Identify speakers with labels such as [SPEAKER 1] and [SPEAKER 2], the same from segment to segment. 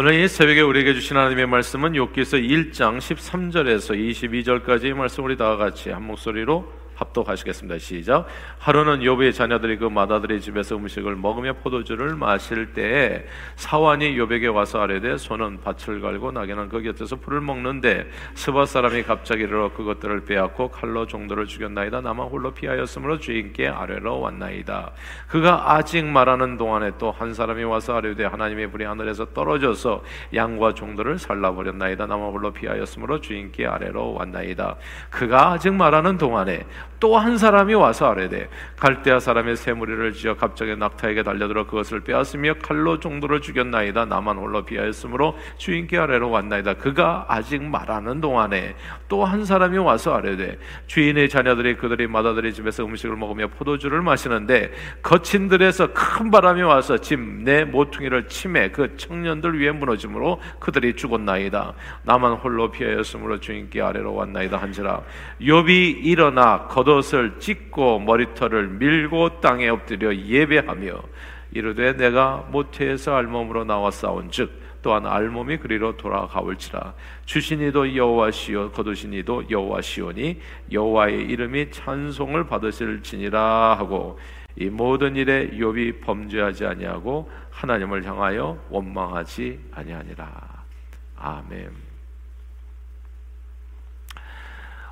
[SPEAKER 1] 오늘 이 새벽에 우리에게 주신 하나님의 말씀은 욥기서 1장 13절에서 22절까지의 말씀 우리 다 같이 한 목소리로 합독하시겠습니다. 시작. 하루는 욥의 자녀들이 그 마다들의 집에서 음식을 먹으며 포도주를 마실 때에 사환이 욥에게 와서 아뢰되 소는 밭을 갈고 나귀는 그 곁에서 풀을 먹는데 스바 사람이 갑자기 일어 그것들을 빼앗고 칼로 종도를 죽였나이다. 나만 홀로 피하였으므로 주인께 아뢰러 왔나이다. 그가 아직 말하는 동안에 또 한 사람이 와서 아뢰되 하나님의 불이 하늘에서 떨어져서 양과 종들을 살라버렸나이다. 나만 홀로 피하였으므로 주인께 아뢰러 왔나이다. 그가 아직 말하는 동안에 또한 사람이 와서 아뢰되 갈대아 사람의 새 무리를 지어 갑자기 낙타에게 달려들어 그것을 빼앗으며 칼로 종도를 죽였나이다. 나만 홀로 비하였으므로 주인께 아래로 왔나이다. 그가 아직 말하는 동안에 또 한 사람이 와서 아뢰되 주인의 자녀들이 그들이 마다들의 집에서 음식을 먹으며 포도주를 마시는데 거친 들에서 큰 바람이 와서 집 내 모퉁이를 침해 그 청년들 위에 무너짐으로 그들이 죽었나이다. 나만 홀로 피하였으므로 주인께 아래로 왔나이다 한지라. 욥이 일어나 겉 겉옷을 찢고 머리털을 밀고 땅에 엎드려 예배하며 이르되 내가 모태에서 알몸으로 나와 싸운 즉 또한 알몸이 그리로 돌아가올지라 주신이도 여호와시오 거두신이도 여호와시오니 여호와의 이름이 찬송을 받으실지니라 하고 이 모든 일에 욥이 범죄하지 아니하고 하나님을 향하여 원망하지 아니하니라 아멘.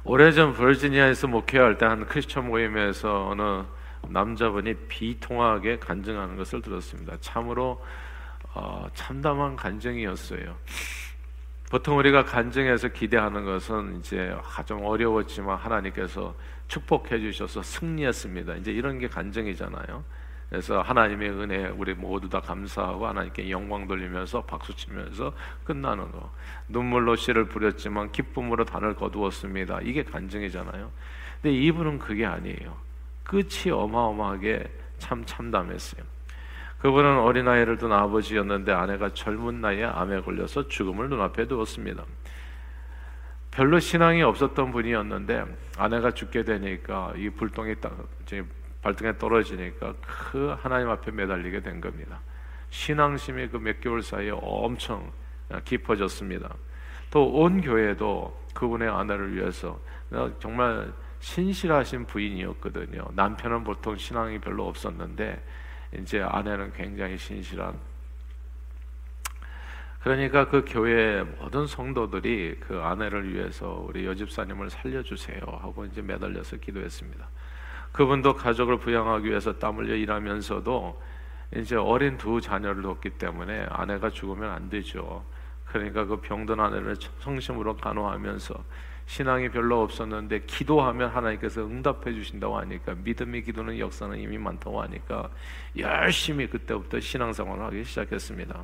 [SPEAKER 1] 오래전 버지니아에서 목회할 때 한 크리스천 모임에서 어느 남자분이 비통하게 간증하는 것을 들었습니다. 참으로 어, 참담한 간증이었어요. 보통 우리가 간증해서 기대하는 것은 이제 좀 어려웠지만 하나님께서 축복해 주셔서 승리했습니다. 이제 이런 게 간증이잖아요. 그래서 하나님의 은혜 우리 모두 다 감사하고 하나님께 영광 돌리면서 박수 치면서 끝나는 거. 눈물로 씨를 뿌렸지만 기쁨으로 단을 거두었습니다. 이게 간증이잖아요. 근데 이분은 그게 아니에요. 끝이 어마어마하게 참 참담했어요. 그분은 어린아이를 둔 아버지였는데 아내가 젊은 나이에 암에 걸려서 죽음을 눈앞에 두었습니다. 별로 신앙이 없었던 분이었는데 아내가 죽게 되니까 이 불똥이 딱 발등에 떨어지니까 그 하나님 앞에 매달리게 된 겁니다. 신앙심이 그 몇 개월 사이에 엄청 깊어졌습니다. 또 온 교회도 그분의 아내를 위해서 정말 신실하신 부인이었거든요. 남편은 보통 신앙이 별로 없었는데 이제 아내는 굉장히 신실한 그러니까 그 교회 모든 성도들이 그 아내를 위해서 우리 여집사님을 살려주세요 하고 이제 매달려서 기도했습니다. 그분도 가족을 부양하기 위해서 땀 흘려 일하면서도 이제 어린 두 자녀를 뒀기 때문에 아내가 죽으면 안 되죠. 그러니까 그 병든 아내를 성심으로 간호하면서 신앙이 별로 없었는데 기도하면 하나님께서 응답해 주신다고 하니까 믿음의 기도는 역사는 이미 많다고 하니까 열심히 그때부터 신앙생활을 하기 시작했습니다.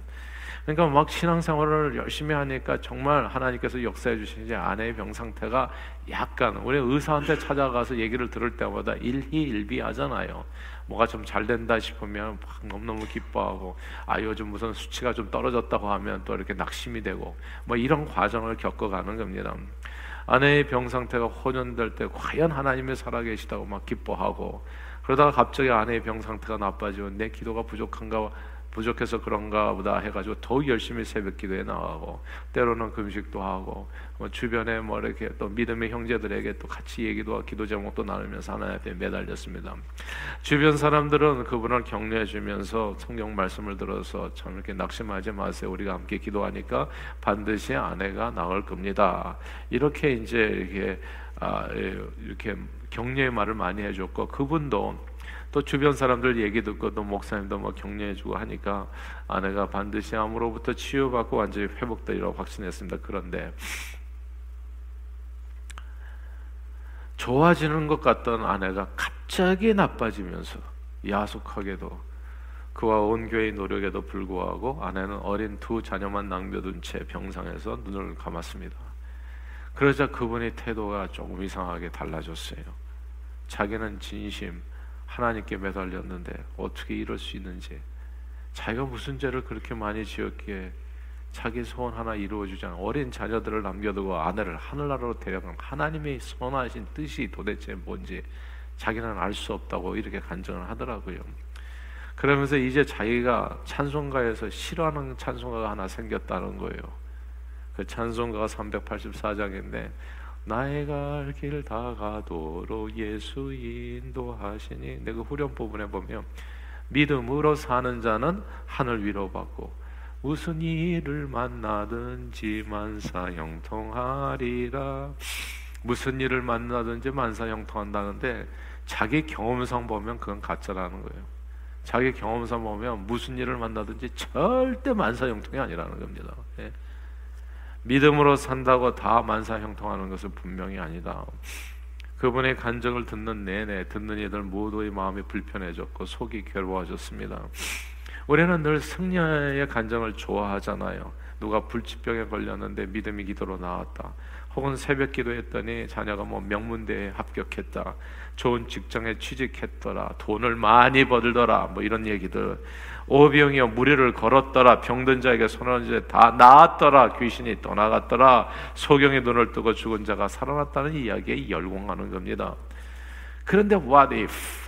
[SPEAKER 1] 그러니까 막 신앙생활을 열심히 하니까 정말 하나님께서 역사해 주시지 아내의 병 상태가 약간 우리 의사한테 찾아가서 얘기를 들을 때마다 일희일비 하잖아요. 뭐가 좀 잘 된다 싶으면 막 너무너무 기뻐하고 아 요즘 무슨 수치가 좀 떨어졌다고 하면 또 이렇게 낙심이 되고 뭐 이런 과정을 겪어가는 겁니다. 아내의 병 상태가 호전될 때 과연 하나님이 살아계시다고 막 기뻐하고 그러다가 갑자기 아내의 병 상태가 나빠지고 내 기도가 부족한가 부족해서 그런가 보다 해가지고 더욱 열심히 새벽 기도에 나가고 때로는 금식도 하고 뭐 주변에 뭐 이렇게 또 믿음의 형제들에게 또 같이 얘기도 하고 기도 제목도 나누면서 하나님 앞에 매달렸습니다. 주변 사람들은 그분을 격려해 주면서 성경 말씀을 들어서 참 이렇게 낙심하지 마세요. 우리가 함께 기도하니까 반드시 아내가 나을 겁니다. 이렇게 이제 이렇게 아, 예, 이렇게 격려의 말을 많이 해줬고 그분도 또 주변 사람들 얘기 듣고 또 목사님도 뭐 격려해주고 하니까 아내가 반드시 암으로부터 치유받고 완전히 회복되리라고 확신했습니다. 그런데 좋아지는 것 같던 아내가 갑자기 나빠지면서 야속하게도 그와 온 교회의 노력에도 불구하고 아내는 어린 두 자녀만 남겨둔 채 병상에서 눈을 감았습니다. 그러자 그분의 태도가 조금 이상하게 달라졌어요. 자기는 진심, 하나님께 매달렸는데 어떻게 이럴 수 있는지 자기가 무슨 죄를 그렇게 많이 지었기에 자기 소원 하나 이루어주지 않은 어린 자녀들을 남겨두고 아내를 하늘나라로 데려간 하나님의 선하신 뜻이 도대체 뭔지 자기는 알 수 없다고 이렇게 간증을 하더라고요. 그러면서 이제 자기가 찬송가에서 싫어하는 찬송가가 하나 생겼다는 거예요. 그 찬송가가 384장인데 나의 갈 길 다 가도록 예수 인도하시니 내가 그 후렴 부분에 보면 믿음으로 사는 자는 하늘 위로 받고 무슨 일을 만나든지 만사 형통하리라 무슨 일을 만나든지 만사 형통한다는데 자기 경험상 보면 그건 가짜라는 거예요. 자기 경험상 보면 무슨 일을 만나든지 절대 만사 형통이 아니라는 겁니다. 예. 믿음으로 산다고 다 만사 형통하는 것은 분명히 아니다. 그분의 간증을 듣는 내내 듣는 이들 모두의 마음이 불편해졌고 속이 괴로워졌습니다. 우리는 늘 승려의 간증을 좋아하잖아요. 누가 불치병에 걸렸는데 믿음이 기도로 나왔다. 혹은 새벽 기도했더니 자녀가 뭐 명문대에 합격했다. 좋은 직장에 취직했더라. 돈을 많이 벌더라. 뭐 이런 얘기들. 오병이어 무리를 걸었더라. 병든 자에게 손을 이제 다 나았더라. 귀신이 떠나갔더라. 소경의 눈을 뜨고 죽은 자가 살아났다는 이야기에 열공하는 겁니다. 그런데 what if?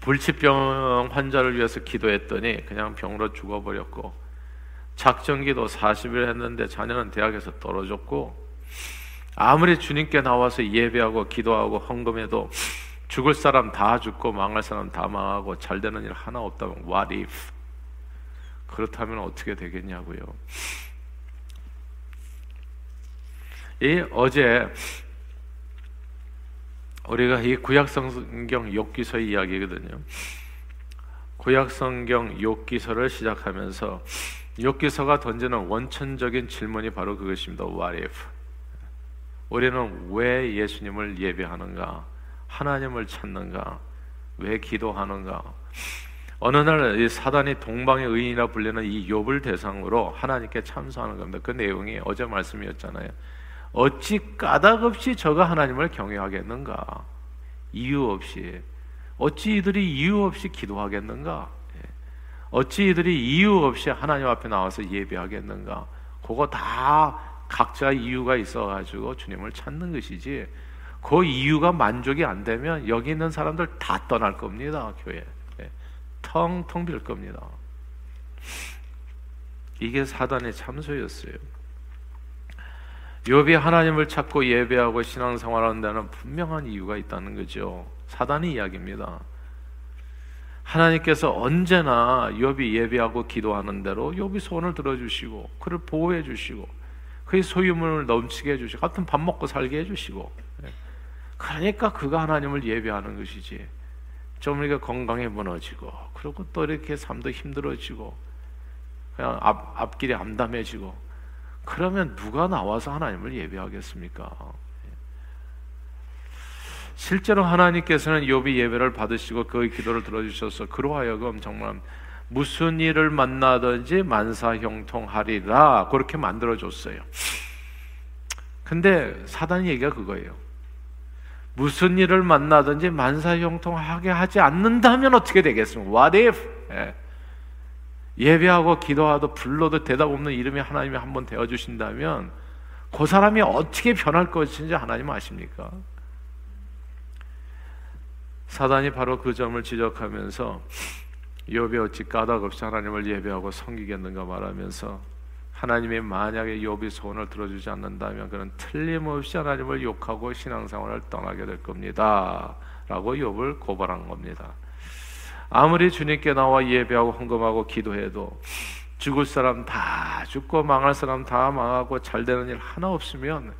[SPEAKER 1] 불치병 환자를 위해서 기도했더니 그냥 병으로 죽어버렸고 작정기도 40일 했는데 자녀는 대학에서 떨어졌고 아무리 주님께 나와서 예배하고 기도하고 헌금해도 죽을 사람 다 죽고 망할 사람 다 망하고 잘 되는 일 하나 없다면 what if? 그렇다면 어떻게 되겠냐고요. 이 어제 우리가 이 구약성경 욥기서의 이야기거든요. 구약성경 욥기서를 시작하면서 욥기서가 던지는 원천적인 질문이 바로 그것입니다. What if? 우리는 왜 예수님을 예배하는가? 하나님을 찾는가? 왜 기도하는가? 어느 날 사단이 동방의 의인이라 불리는 이 욥을 대상으로 하나님께 참소하는 겁니다. 그 내용이 어제 말씀이었잖아요. 어찌 까닭 없이 저가 하나님을 경외하겠는가? 이유 없이 어찌 이들이 이유 없이 기도하겠는가? 예. 어찌 이들이 이유 없이 하나님 앞에 나와서 예배하겠는가? 그거 다 각자 이유가 있어가지고 주님을 찾는 것이지. 그 이유가 만족이 안 되면 여기 있는 사람들 다 떠날 겁니다. 교회. 예. 텅텅 빌 겁니다. 이게 사단의 참소였어요. 욥이 하나님을 찾고 예배하고 신앙생활하는 데는 분명한 이유가 있다는 거죠. 사단의 이야기입니다. 하나님께서 언제나 욥이 예배하고 기도하는 대로 욥이 손을 들어주시고 그를 보호해 주시고 그의 소유물을 넘치게 해 주시고 같은 밥 먹고 살게 해 주시고 예. 그러니까 그가 하나님을 예배하는 것이지. 좀 우리가 건강에 무너지고, 그리고 또 이렇게 삶도 힘들어지고, 그냥 앞, 앞길이 암담해지고, 그러면 누가 나와서 하나님을 예배하겠습니까? 실제로 하나님께서는 욥이 예배를 받으시고 그의 기도를 들어주셔서 그로 하여금 정말 무슨 일을 만나든지 만사형통하리라 그렇게 만들어 줬어요. 근데 사단 얘기가 그거예요. 무슨 일을 만나든지 만사형통하게 하지 않는다면 어떻게 되겠습니까? What if? 예. 예배하고 기도하도 불러도 대답 없는 이름이 하나님이 한번 되어 주신다면 그 사람이 어떻게 변할 것인지 하나님 아십니까? 사단이 바로 그 점을 지적하면서 욥이 어찌 까닭 없이 하나님을 예배하고 섬기겠는가 말하면서 하나님이 만약에 욥이 소원을 들어주지 않는다면 그는 틀림없이 하나님을 욕하고 신앙생활을 떠나게 될 겁니다. 라고 욥을 고발한 겁니다. 아무리 주님께 나와 예배하고 헌금하고 기도해도 죽을 사람 다 죽고 망할 사람 다 망하고 잘 되는 일 하나 없으면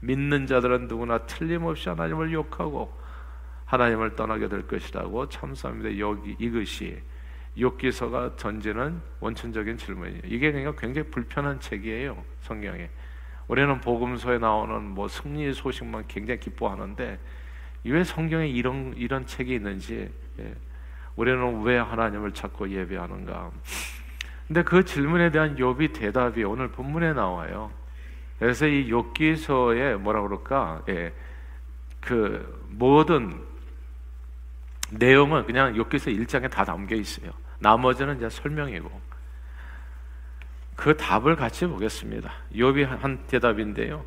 [SPEAKER 1] 믿는 자들은 누구나 틀림없이 하나님을 욕하고 하나님을 떠나게 될 것이라고 참수합니다. 여기 이것이 욥기서가 던지는 원천적인 질문이에요. 이게 그러니까 굉장히 불편한 책이에요. 성경에. 우리는 복음서에 나오는 뭐 승리 소식만 굉장히 기뻐하는데 왜 성경에 이런 이런 책이 있는지 예. 우리는 왜 하나님을 찾고 예배하는가? 근데 그 질문에 대한 욥이 대답이 오늘 본문에 나와요. 그래서 이 욥기서에 뭐라 그럴까? 예. 그 모든 내용은 그냥 욥기서 1장에 다 담겨 있어요. 나머지는 이제 설명이고 그 답을 같이 보겠습니다. 욥이 한 대답인데요.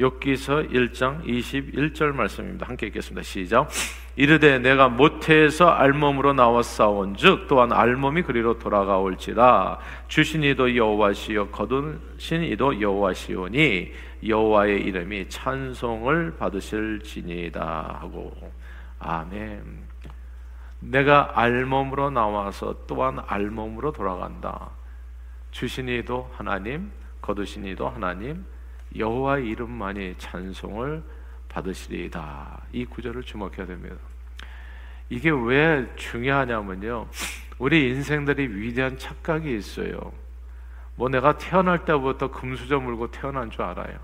[SPEAKER 1] 욥기서 1장 21절 말씀입니다. 함께 읽겠습니다. 시작. 이르되 내가 모태에서 알몸으로 나왔사온즉 또한 알몸이 그리로 돌아가올지라 주신 이도 여호와시요 거두신 이도 여호와시오니 여호와의 이름이 찬송을 받으실지니이다 하고 아멘. 내가 알몸으로 나와서 또한 알몸으로 돌아간다. 주신 이도 하나님, 거두신 이도 하나님, 여호와의 이름만이 찬송을 받으시리이다. 이 구절을 주목해야 됩니다. 이게 왜 중요하냐면요. 우리 인생들이 위대한 착각이 있어요. 뭐 내가 태어날 때부터 금수저 물고 태어난 줄 알아요.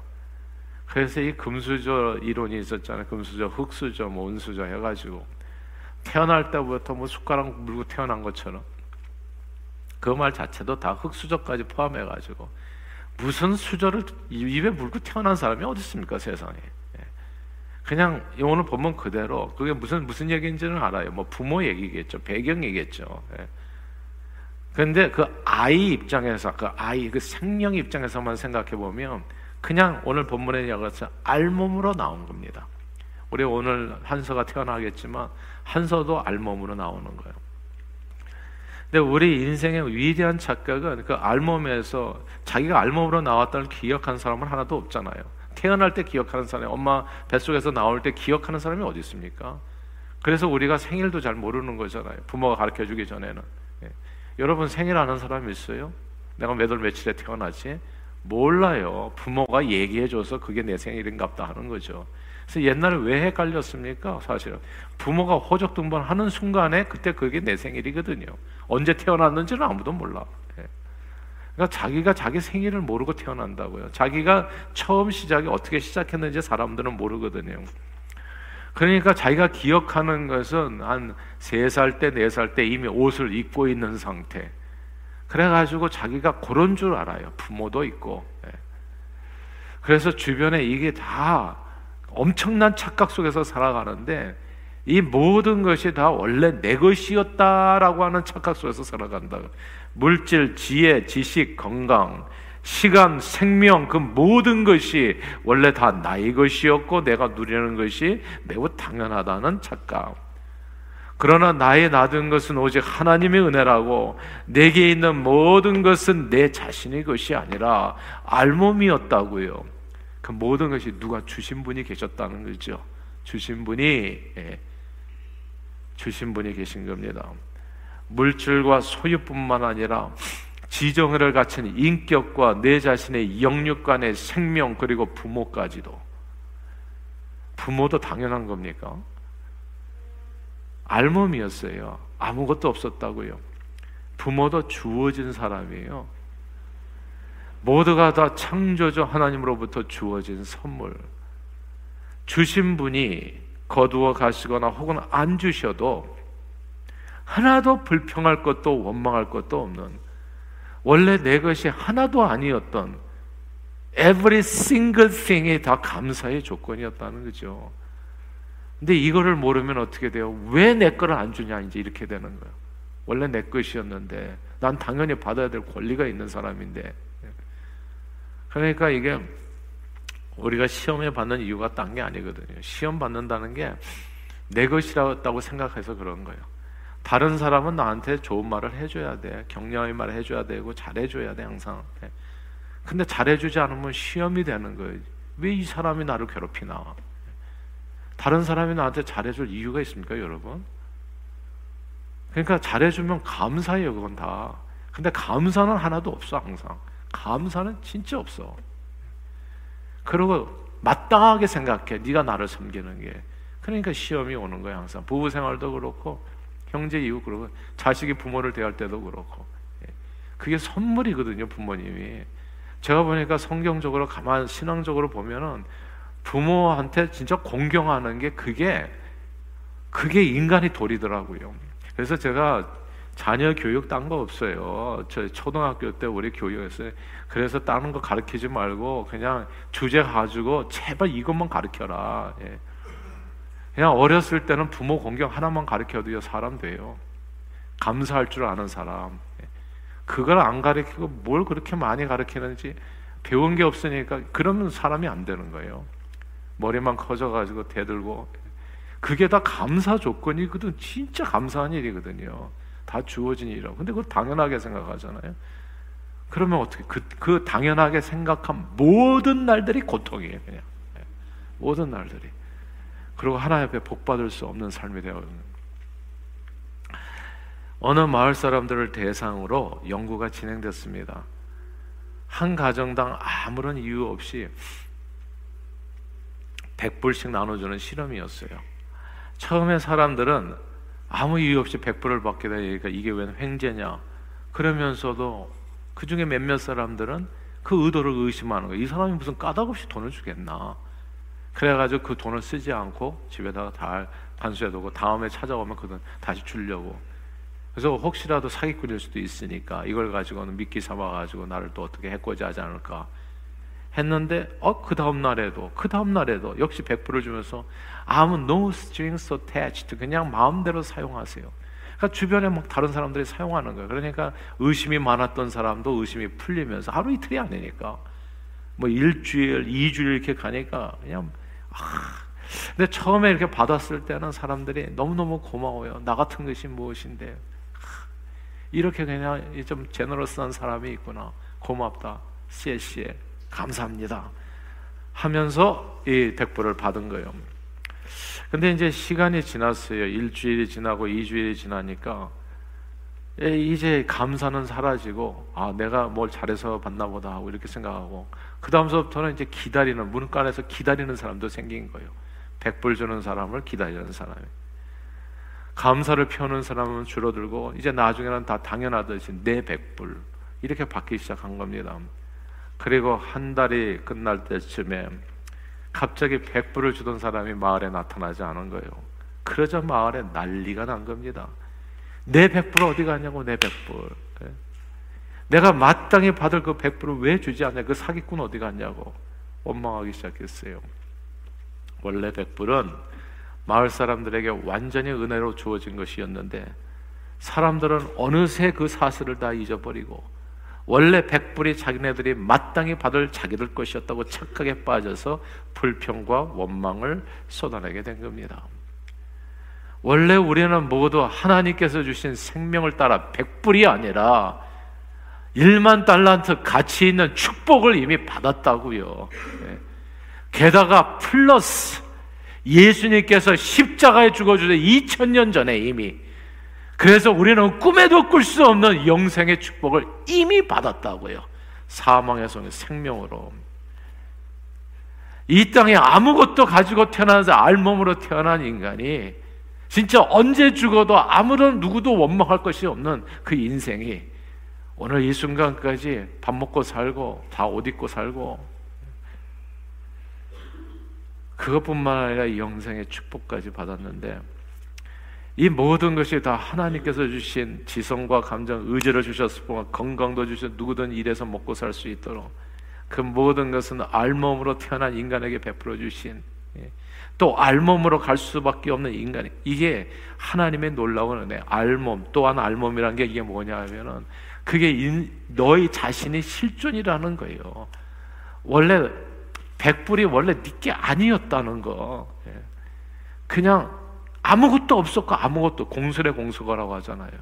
[SPEAKER 1] 그래서 이 금수저 이론이 있었잖아요. 금수저, 흙수저, 뭐 은수저 해가지고 태어날 때부터 뭐 숟가락 물고 태어난 것처럼 그 말 자체도 다 흙수저까지 포함해 가지고 무슨 수저를 입에 물고 태어난 사람이 어디 있습니까 세상에? 그냥 오늘 본문 그대로 그게 무슨 무슨 얘기인지는 알아요. 뭐 부모 얘기겠죠, 배경이겠죠. 예. 그런데 그 아이 입장에서 그 아이 그 생명 입장에서만 생각해 보면 그냥 오늘 본문의 이야기가 알몸으로 나온 겁니다. 우리 오늘 한서가 태어나겠지만 한서도 알몸으로 나오는 거예요. 근데 우리 인생의 위대한 착각은 그 알몸에서 자기가 알몸으로 나왔다는 기억한 사람은 하나도 없잖아요. 태어날 때 기억하는 사람이 엄마 뱃속에서 나올 때 기억하는 사람이 어디 있습니까? 그래서 우리가 생일도 잘 모르는 거잖아요. 부모가 가르쳐 주기 전에는. 예. 여러분 생일 아는 사람 있어요? 내가 몇 월 며칠에 태어났지? 몰라요. 부모가 얘기해 줘서 그게 내 생일인갑다 하는 거죠. 그래서 옛날에 왜 헷갈렸습니까? 사실은 부모가 호적 등본하는 순간에 그때 그게 내 생일이거든요. 언제 태어났는지는 아무도 몰라. 그러니까 자기가 자기 생일을 모르고 태어난다고요. 자기가 처음 시작이 어떻게 시작했는지 사람들은 모르거든요. 그러니까 자기가 기억하는 것은 한세살 때, 네살때 이미 옷을 입고 있는 상태. 그래가지고 자기가 그런 줄 알아요. 부모도 있고. 예. 그래서 주변에 이게 다 엄청난 착각 속에서 살아가는데 이 모든 것이 다 원래 내 것이었다라고 하는 착각 속에서 살아간다. 물질, 지혜, 지식, 건강, 시간, 생명, 그 모든 것이 원래 다 나의 것이었고 내가 누리는 것이 매우 당연하다는 착각. 그러나 나의 놔둔 것은 오직 하나님의 은혜라고 내게 있는 모든 것은 내 자신의 것이 아니라 알몸이었다고요. 그 모든 것이 누가 주신 분이 계셨다는 거죠. 주신 분이 예, 주신 분이 계신 겁니다. 물질과 소유뿐만 아니라 지정을 갖춘 인격과 내 자신의 영육 간의 생명 그리고 부모까지도 부모도 당연한 겁니까? 알몸이었어요. 아무것도 없었다고요. 부모도 주어진 사람이에요. 모두가 다 창조주 하나님으로부터 주어진 선물. 주신 분이 거두어 가시거나 혹은 안 주셔도 하나도 불평할 것도 원망할 것도 없는 원래 내 것이 하나도 아니었던 every single thing이 다 감사의 조건이었다는 거죠. 근데 이거를 모르면 어떻게 돼요? 왜 내 거를 안 주냐 이제 이렇게 되는 거예요. 원래 내 것이었는데 난 당연히 받아야 될 권리가 있는 사람인데 그러니까 이게 우리가 시험에 받는 이유가 딴 게 아니거든요. 시험 받는다는 게 내 것이라고 생각해서 그런 거예요. 다른 사람은 나한테 좋은 말을 해줘야 돼. 격려의 말을 해줘야 되고 잘해줘야 돼 항상. 네. 근데 잘해주지 않으면 시험이 되는 거예요. 왜 이 사람이 나를 괴롭히나? 다른 사람이 나한테 잘해줄 이유가 있습니까, 여러분? 그러니까 잘해주면 감사해요, 그건 다. 근데 감사는 하나도 없어, 항상. 감사는 진짜 없어. 그리고 마땅하게 생각해. 네가 나를 섬기는 게. 그러니까 시험이 오는 거야 항상. 부부 생활도 그렇고 형제 이웃 그러고 자식이 부모를 대할 때도 그렇고. 예. 그게 선물이거든요 부모님이. 제가 보니까 성경적으로 가만 신앙적으로 보면은 부모한테 진짜 공경하는 게 그게 그게 인간의 도리더라고요. 그래서 제가 자녀 교육 딴 거 없어요. 저 초등학교 때 우리 교육했어요. 그래서 다른 거 가르치지 말고 그냥 주제 가지고 제발 이것만 가르쳐라. 예. 그냥 어렸을 때는 부모 공경 하나만 가르쳐도요 사람 돼요. 감사할 줄 아는 사람. 예. 그걸 안 가르치고 뭘 그렇게 많이 가르치는지 배운 게 없으니까 그러면 사람이 안 되는 거예요. 머리만 커져가지고 대들고 그게 다 감사 조건이거든. 진짜 감사한 일이거든요. 다 주어진 일이라고. 근데 그걸 당연하게 생각하잖아요. 그러면 어떻게 그, 그 당연하게 생각한 모든 날들이 고통이에요, 그냥. 예. 모든 날들이. 그리고 하나님 앞에 복 받을 수 없는 삶이 되어. 어느 마을 사람들을 대상으로 연구가 진행됐습니다. 한 가정당 아무런 이유 없이 100불씩 나눠주는 실험이었어요. 처음에 사람들은 아무 이유 없이 100불을 받게 되니까 이게 웬 횡재냐. 그러면서도 그 중에 몇몇 사람들은 그 의도를 의심하는 거예요. 이 사람이 무슨 까닭 없이 돈을 주겠나. 그래가지고 그 돈을 쓰지 않고 집에다가 다 반수해두고 다음에 찾아오면 그 돈 다시 주려고. 그래서 혹시라도 사기꾼일 수도 있으니까 이걸 가지고는 미끼 삼아가지고 나를 또 어떻게 해코지 하지 않을까 했는데 어 그 다음 날에도 그 다음 날에도 역시 100불을 주면서 아무 no strings attached 그냥 마음대로 사용하세요. 그러니까 주변에 막 다른 사람들이 사용하는 거예요. 그러니까 의심이 많았던 사람도 의심이 풀리면서 하루 이틀이 아니니까 뭐 일주일, 이주일 이렇게 가니까 그냥 아 근데 처음에 이렇게 받았을 때는 사람들이 너무너무 고마워요. 나 같은 것이 무엇인데 이렇게 그냥 좀 제너러스한 사람이 있구나. 고맙다. 씨에 감사합니다. 하면서 이 백불을 받은 거예요. 근데 이제 시간이 지났어요. 일주일이 지나고 이주일이 지나니까 이제 감사는 사라지고 아 내가 뭘 잘해서 받나 보다 하고 이렇게 생각하고 그 다음서부터는 이제 기다리는 문간에서 기다리는 사람도 생긴 거예요. 백불 주는 사람을 기다리는 사람이. 감사를 표하는 사람은 줄어들고 이제 나중에는 다 당연하듯이 내 백불 이렇게 받기 시작한 겁니다. 그리고 한 달이 끝날 때쯤에 갑자기 백불을 주던 사람이 마을에 나타나지 않은 거예요. 그러자 마을에 난리가 난 겁니다. 내 백불 어디 갔냐고 내 백불. 예? 내가 마땅히 받을 그 백불을 왜 주지 않냐? 그 사기꾼 어디 갔냐고 원망하기 시작했어요. 원래 백불은 마을 사람들에게 완전히 은혜로 주어진 것이었는데 사람들은 어느새 그 사실을 다 잊어버리고 원래 백불이 자기네들이 마땅히 받을 자기들 것이었다고 착각에 빠져서 불평과 원망을 쏟아내게 된 겁니다. 원래 우리는 모두 하나님께서 주신 생명을 따라 백불이 아니라 1만 달란트 가치 있는 축복을 이미 받았다고요. 네. 게다가 플러스 예수님께서 십자가에 죽어주셔 2000년 전에 이미 그래서 우리는 꿈에도 꿀 수 없는 영생의 축복을 이미 받았다고요. 사망에서 생명으로. 이 땅에 아무것도 가지고 태어나서 알몸으로 태어난 인간이 진짜 언제 죽어도 아무런 누구도 원망할 것이 없는 그 인생이 오늘 이 순간까지 밥 먹고 살고 다 옷 입고 살고 그것뿐만 아니라 영생의 축복까지 받았는데 이 모든 것이 다 하나님께서 주신 지성과 감정, 의지를 주셨고 건강도 주셔 누구든 일해서 먹고 살 수 있도록 그 모든 것은 알몸으로 태어난 인간에게 베풀어 주신 예. 또 알몸으로 갈 수밖에 없는 인간이 이게 하나님의 놀라운 은혜. 알몸 또한 알몸이란 게 이게 뭐냐 하면은 그게 인, 너희 자신이 실존이라는 거예요. 원래 백불이 원래 네게 아니었다는 거. 예. 그냥 아무것도 없었고 아무것도 공설의 공수거라고 하잖아요.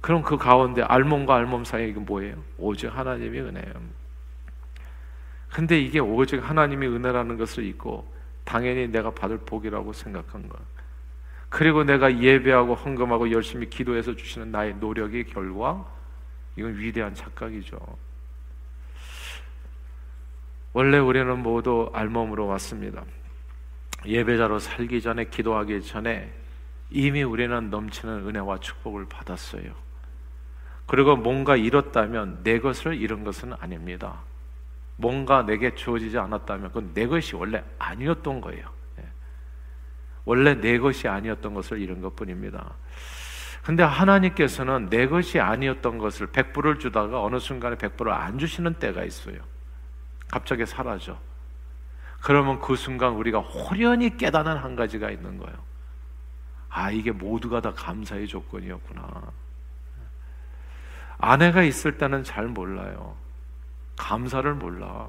[SPEAKER 1] 그럼 그 가운데 알몸과 알몸 사이에 이게 뭐예요? 오직 하나님의 은혜예요. 근데 이게 오직 하나님의 은혜라는 것을 잊고 당연히 내가 받을 복이라고 생각한 거. 그리고 내가 예배하고 헌금하고 열심히 기도해서 주시는 나의 노력의 결과 이건 위대한 착각이죠. 원래 우리는 모두 알몸으로 왔습니다. 예배자로 살기 전에 기도하기 전에 이미 우리는 넘치는 은혜와 축복을 받았어요. 그리고 뭔가 잃었다면 내 것을 잃은 것은 아닙니다. 뭔가 내게 주어지지 않았다면 그건 내 것이 원래 아니었던 거예요. 예. 원래 내 것이 아니었던 것을 잃은 것 뿐입니다. 근데 하나님께서는 내 것이 아니었던 것을 백불을 주다가 어느 순간에 백불을 안 주시는 때가 있어요. 갑자기 사라져. 그러면 그 순간 우리가 호련히 깨닫는 한 가지가 있는 거예요. 아, 이게 모두가 다 감사의 조건이었구나. 아내가 있을 때는 잘 몰라요. 감사를 몰라.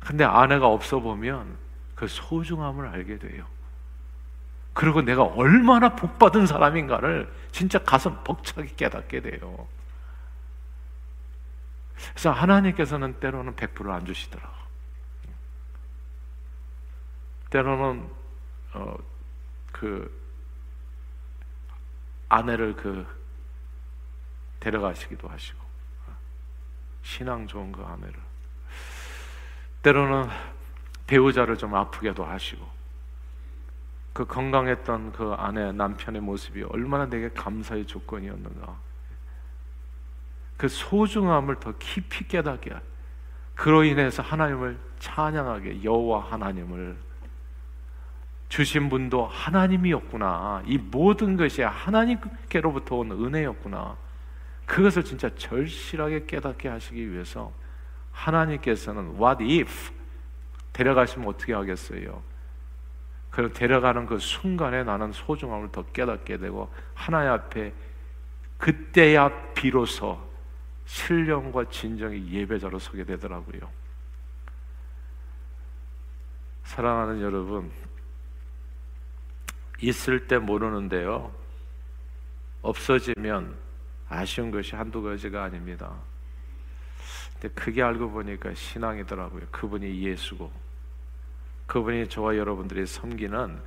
[SPEAKER 1] 근데 아내가 없어 보면 그 소중함을 알게 돼요. 그리고 내가 얼마나 복받은 사람인가를 진짜 가슴 벅차게 깨닫게 돼요. 그래서 하나님께서는 때로는 100%안 주시더라. 때로는 어, 그 아내를 그 데려가시기도 하시고 신앙 좋은 그 아내를. 때로는 배우자를 좀 아프게도 하시고 그 건강했던 그 아내 남편의 모습이 얼마나 내게 감사의 조건이었는가. 그 소중함을 더 깊이 깨닫게 그로 인해서 하나님을 찬양하게 여호와 하나님을 주신 분도 하나님이었구나. 이 모든 것이 하나님께로부터 온 은혜였구나. 그것을 진짜 절실하게 깨닫게 하시기 위해서 하나님께서는 what if 데려가시면 어떻게 하겠어요? 그 데려가는 그 순간에 나는 소중함을 더 깨닫게 되고 하나님 앞에 그때야 비로소 신령과 진정의 예배자로 서게 되더라고요. 사랑하는 여러분, 있을 때 모르는데요. 없어지면 아쉬운 것이 한두 가지가 아닙니다. 근데 그게 알고 보니까 신앙이더라고요. 그분이 예수고, 그분이 저와 여러분들이 섬기는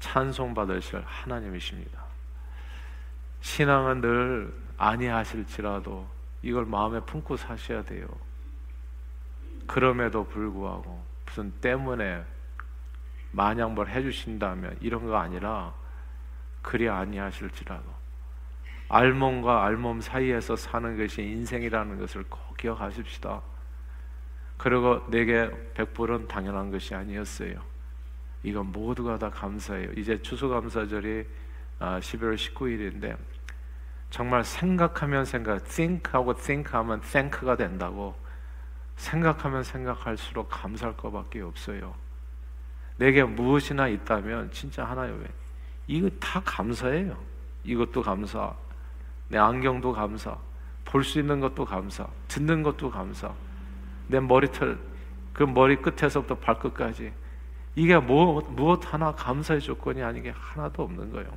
[SPEAKER 1] 찬송받으실 하나님이십니다. 신앙은 늘 아니하실지라도 이걸 마음에 품고 사셔야 돼요. 그럼에도 불구하고 무슨 때문에 만약 뭘 해주신다면 이런 거 아니라 그리 아니하실지라도 알몸과 알몸 사이에서 사는 것이 인생이라는 것을 꼭 기억하십시다. 그리고 내게 백불은 당연한 것이 아니었어요. 이건 모두가 다 감사해요. 이제 추수감사절이 11월 아, 19일인데 정말 생각하면 생각, think하고 think하면 thank가 된다고 생각하면 생각할수록 감사할 것밖에 없어요. 내게 무엇이나 있다면 진짜 하나요. 이거 다 감사해요. 이것도 감사. 내 안경도 감사. 볼 수 있는 것도 감사. 듣는 것도 감사. 내 머리털 그 머리 끝에서부터 발끝까지 이게 뭐, 무엇 하나 감사의 조건이 아닌 게 하나도 없는 거예요.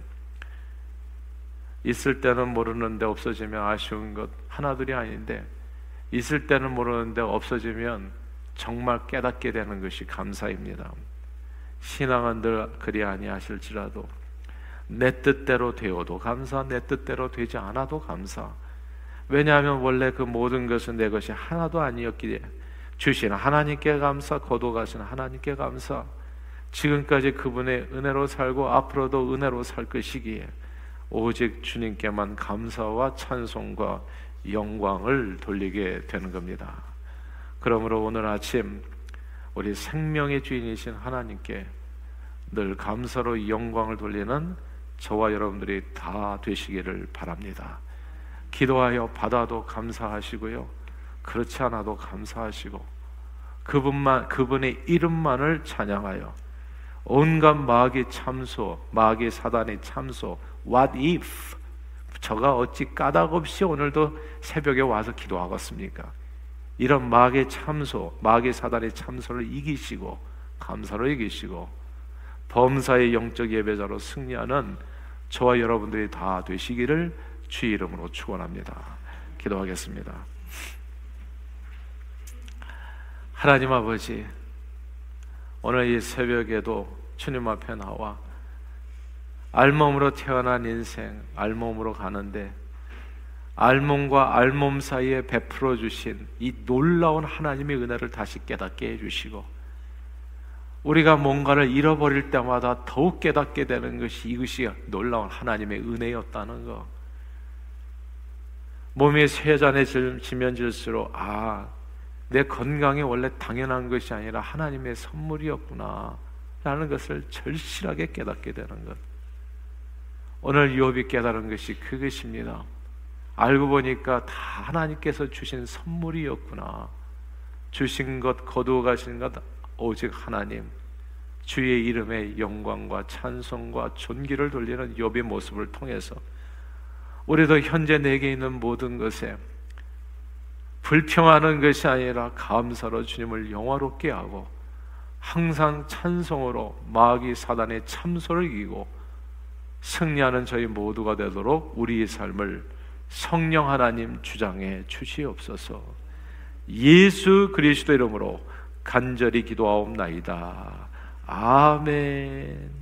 [SPEAKER 1] 있을 때는 모르는데 없어지면 아쉬운 것 하나둘이 아닌데 있을 때는 모르는데 없어지면 정말 깨닫게 되는 것이 감사입니다. 신앙은 늘 그리 아니하실지라도 내 뜻대로 되어도 감사, 내 뜻대로 되지 않아도 감사. 왜냐하면 원래 그 모든 것은 내 것이 하나도 아니었기에 주신 하나님께 감사, 거둬가신 하나님께 감사. 지금까지 그분의 은혜로 살고 앞으로도 은혜로 살 것이기에 오직 주님께만 감사와 찬송과 영광을 돌리게 되는 겁니다. 그러므로 오늘 아침 우리 생명의 주인이신 하나님께 늘 감사로 영광을 돌리는 저와 여러분들이 다 되시기를 바랍니다. 기도하여 받아도 감사하시고요. 그렇지 않아도 감사하시고 그분만 그분의 이름만을 찬양하여 온갖 마귀 참소, 마귀 사단의 참소, what if 저가 어찌 까닭 없이 오늘도 새벽에 와서 기도하겠습니까? 이런 마귀의 참소, 마귀 사단의 참소를 이기시고 감사로 이기시고 범사의 영적 예배자로 승리하는 저와 여러분들이 다 되시기를 주 이름으로 축원합니다. 기도하겠습니다. 하나님 아버지, 오늘 이 새벽에도 주님 앞에 나와 알몸으로 태어난 인생, 알몸으로 가는데 알몸과 알몸 사이에 베풀어 주신 이 놀라운 하나님의 은혜를 다시 깨닫게 해주시고 우리가 뭔가를 잃어버릴 때마다 더욱 깨닫게 되는 것이 이것이 놀라운 하나님의 은혜였다는 거. 몸이 쇠잔해지면 질수록 아, 내 건강이 원래 당연한 것이 아니라 하나님의 선물이었구나 라는 것을 절실하게 깨닫게 되는 것. 오늘 유업이 깨달은 것이 그것입니다. 알고 보니까 다 하나님께서 주신 선물이었구나. 주신 것, 거두어 가신 것 오직 하나님. 주의 이름의 영광과 찬송과 존귀를 돌리는 욥의 모습을 통해서 우리도 현재 내게 있는 모든 것에 불평하는 것이 아니라 감사로 주님을 영화롭게 하고 항상 찬송으로 마귀 사단의 참소를 이기고 승리하는 저희 모두가 되도록 우리의 삶을 성령 하나님 주장해 주시옵소서. 예수 그리스도 이름으로 간절히 기도하옵나이다. 아멘.